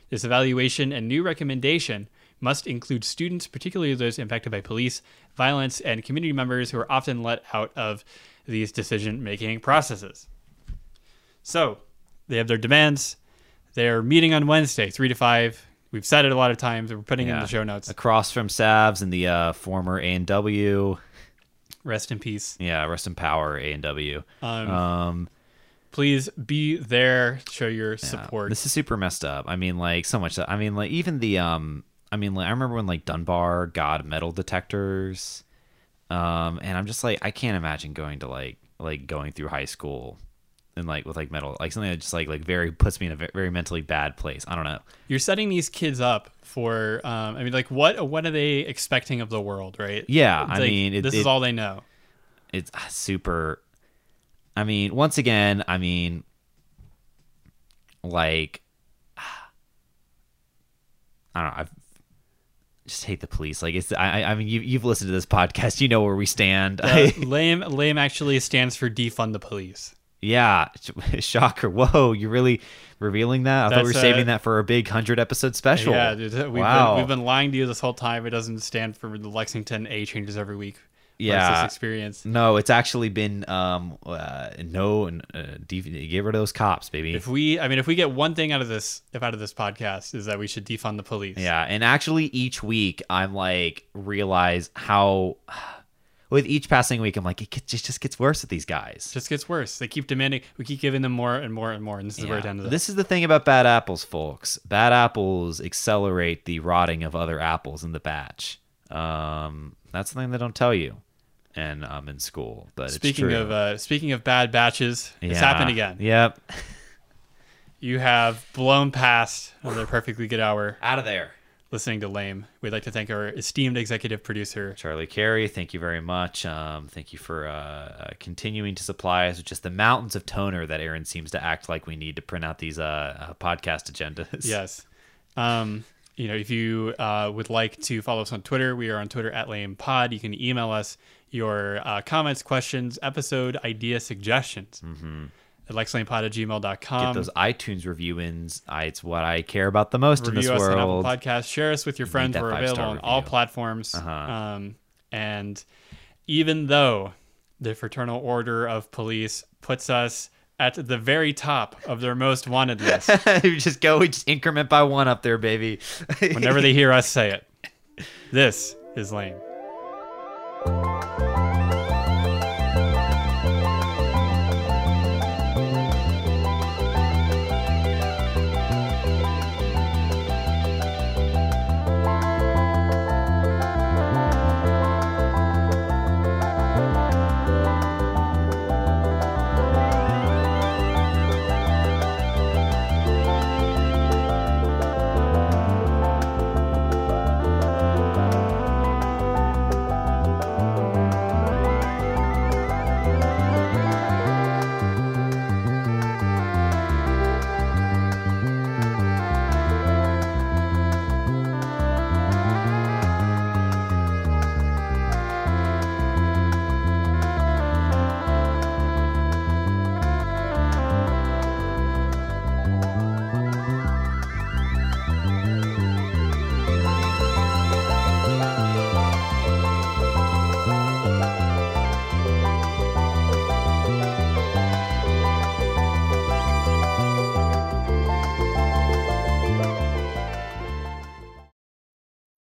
This evaluation and new recommendation must include students, particularly those impacted by police, violence, and community members who are often let out of these decision making processes. So, they have their demands. They're meeting on Wednesday, 3 to 5. We've said it a lot of times. We're putting it in the show notes. Across from Savs and the uh, former A and W. Rest in peace. Yeah, rest in power, A and W. Um, Um, please be there, show your yeah, support. This is super messed up. I mean, like so much. I mean, like even the um. I mean, like I remember when like Dunbar got metal detectors, um, and I'm just like I can't imagine going to like like going through high school and like with like metal like something that just like like very puts me in a very mentally bad place. I don't know. You're setting these kids up for. Um, I mean, like, what what are they expecting of the world, right? Yeah, It's I like, mean, it, this it- is all they know. it's ah, super i mean once again i mean like i don't know i just hate the police like it's i I- i mean you, you've listened to this podcast you know where we stand Uh, lame lame actually stands for defund the police. Yeah shocker whoa you're really revealing that i thought we were That's, saving that for a big 100 episode special Yeah, dude, we've wow been we've been lying to you this whole time. It doesn't stand for the Lexington A changes every week. Yeah. Experience. no it's actually been um uh, no uh, de- get rid of those cops baby If we, I mean, if we get one thing out of this, if out of this podcast, is that we should defund the police. Yeah, and actually each week I'm like realize how with each passing week I'm like it gets, it just gets worse with these guys. Just gets worse. They keep demanding. We keep giving them more and more and more, and this is where it Yeah. ends. up. This is the thing about bad apples, folks. Bad apples accelerate the rotting of other apples in the batch. Um, that's the thing they don't tell you, and I'm in school. But Speaking it's true. of uh, speaking of bad batches, it's Yeah. happened again. Yep, You have blown past another perfectly good hour out of there. Listening to Lame. We'd like to thank our esteemed executive producer. Charlie Carey, thank you very much. Um, thank you for uh, uh, continuing to supply us with just the mountains of toner that Aaron seems to act like we need to print out these uh, uh, podcast agendas. Yes. Um, you know, if you uh, would like to follow us on Twitter, we are on Twitter at Lame Pod. You can email us your uh, comments, questions, episode idea suggestions at lexlamepod at gmail.com. Get those iTunes review ins. It's what I care about the most in review this us on Apple world. Podcast. Share us with your friends. We're available on all platforms. Uh-huh. Um, and even though the Fraternal Order of Police puts us at the very top of their most wanted list, we just go, we just increment by one up there, baby. whenever they hear us say it, this is lame.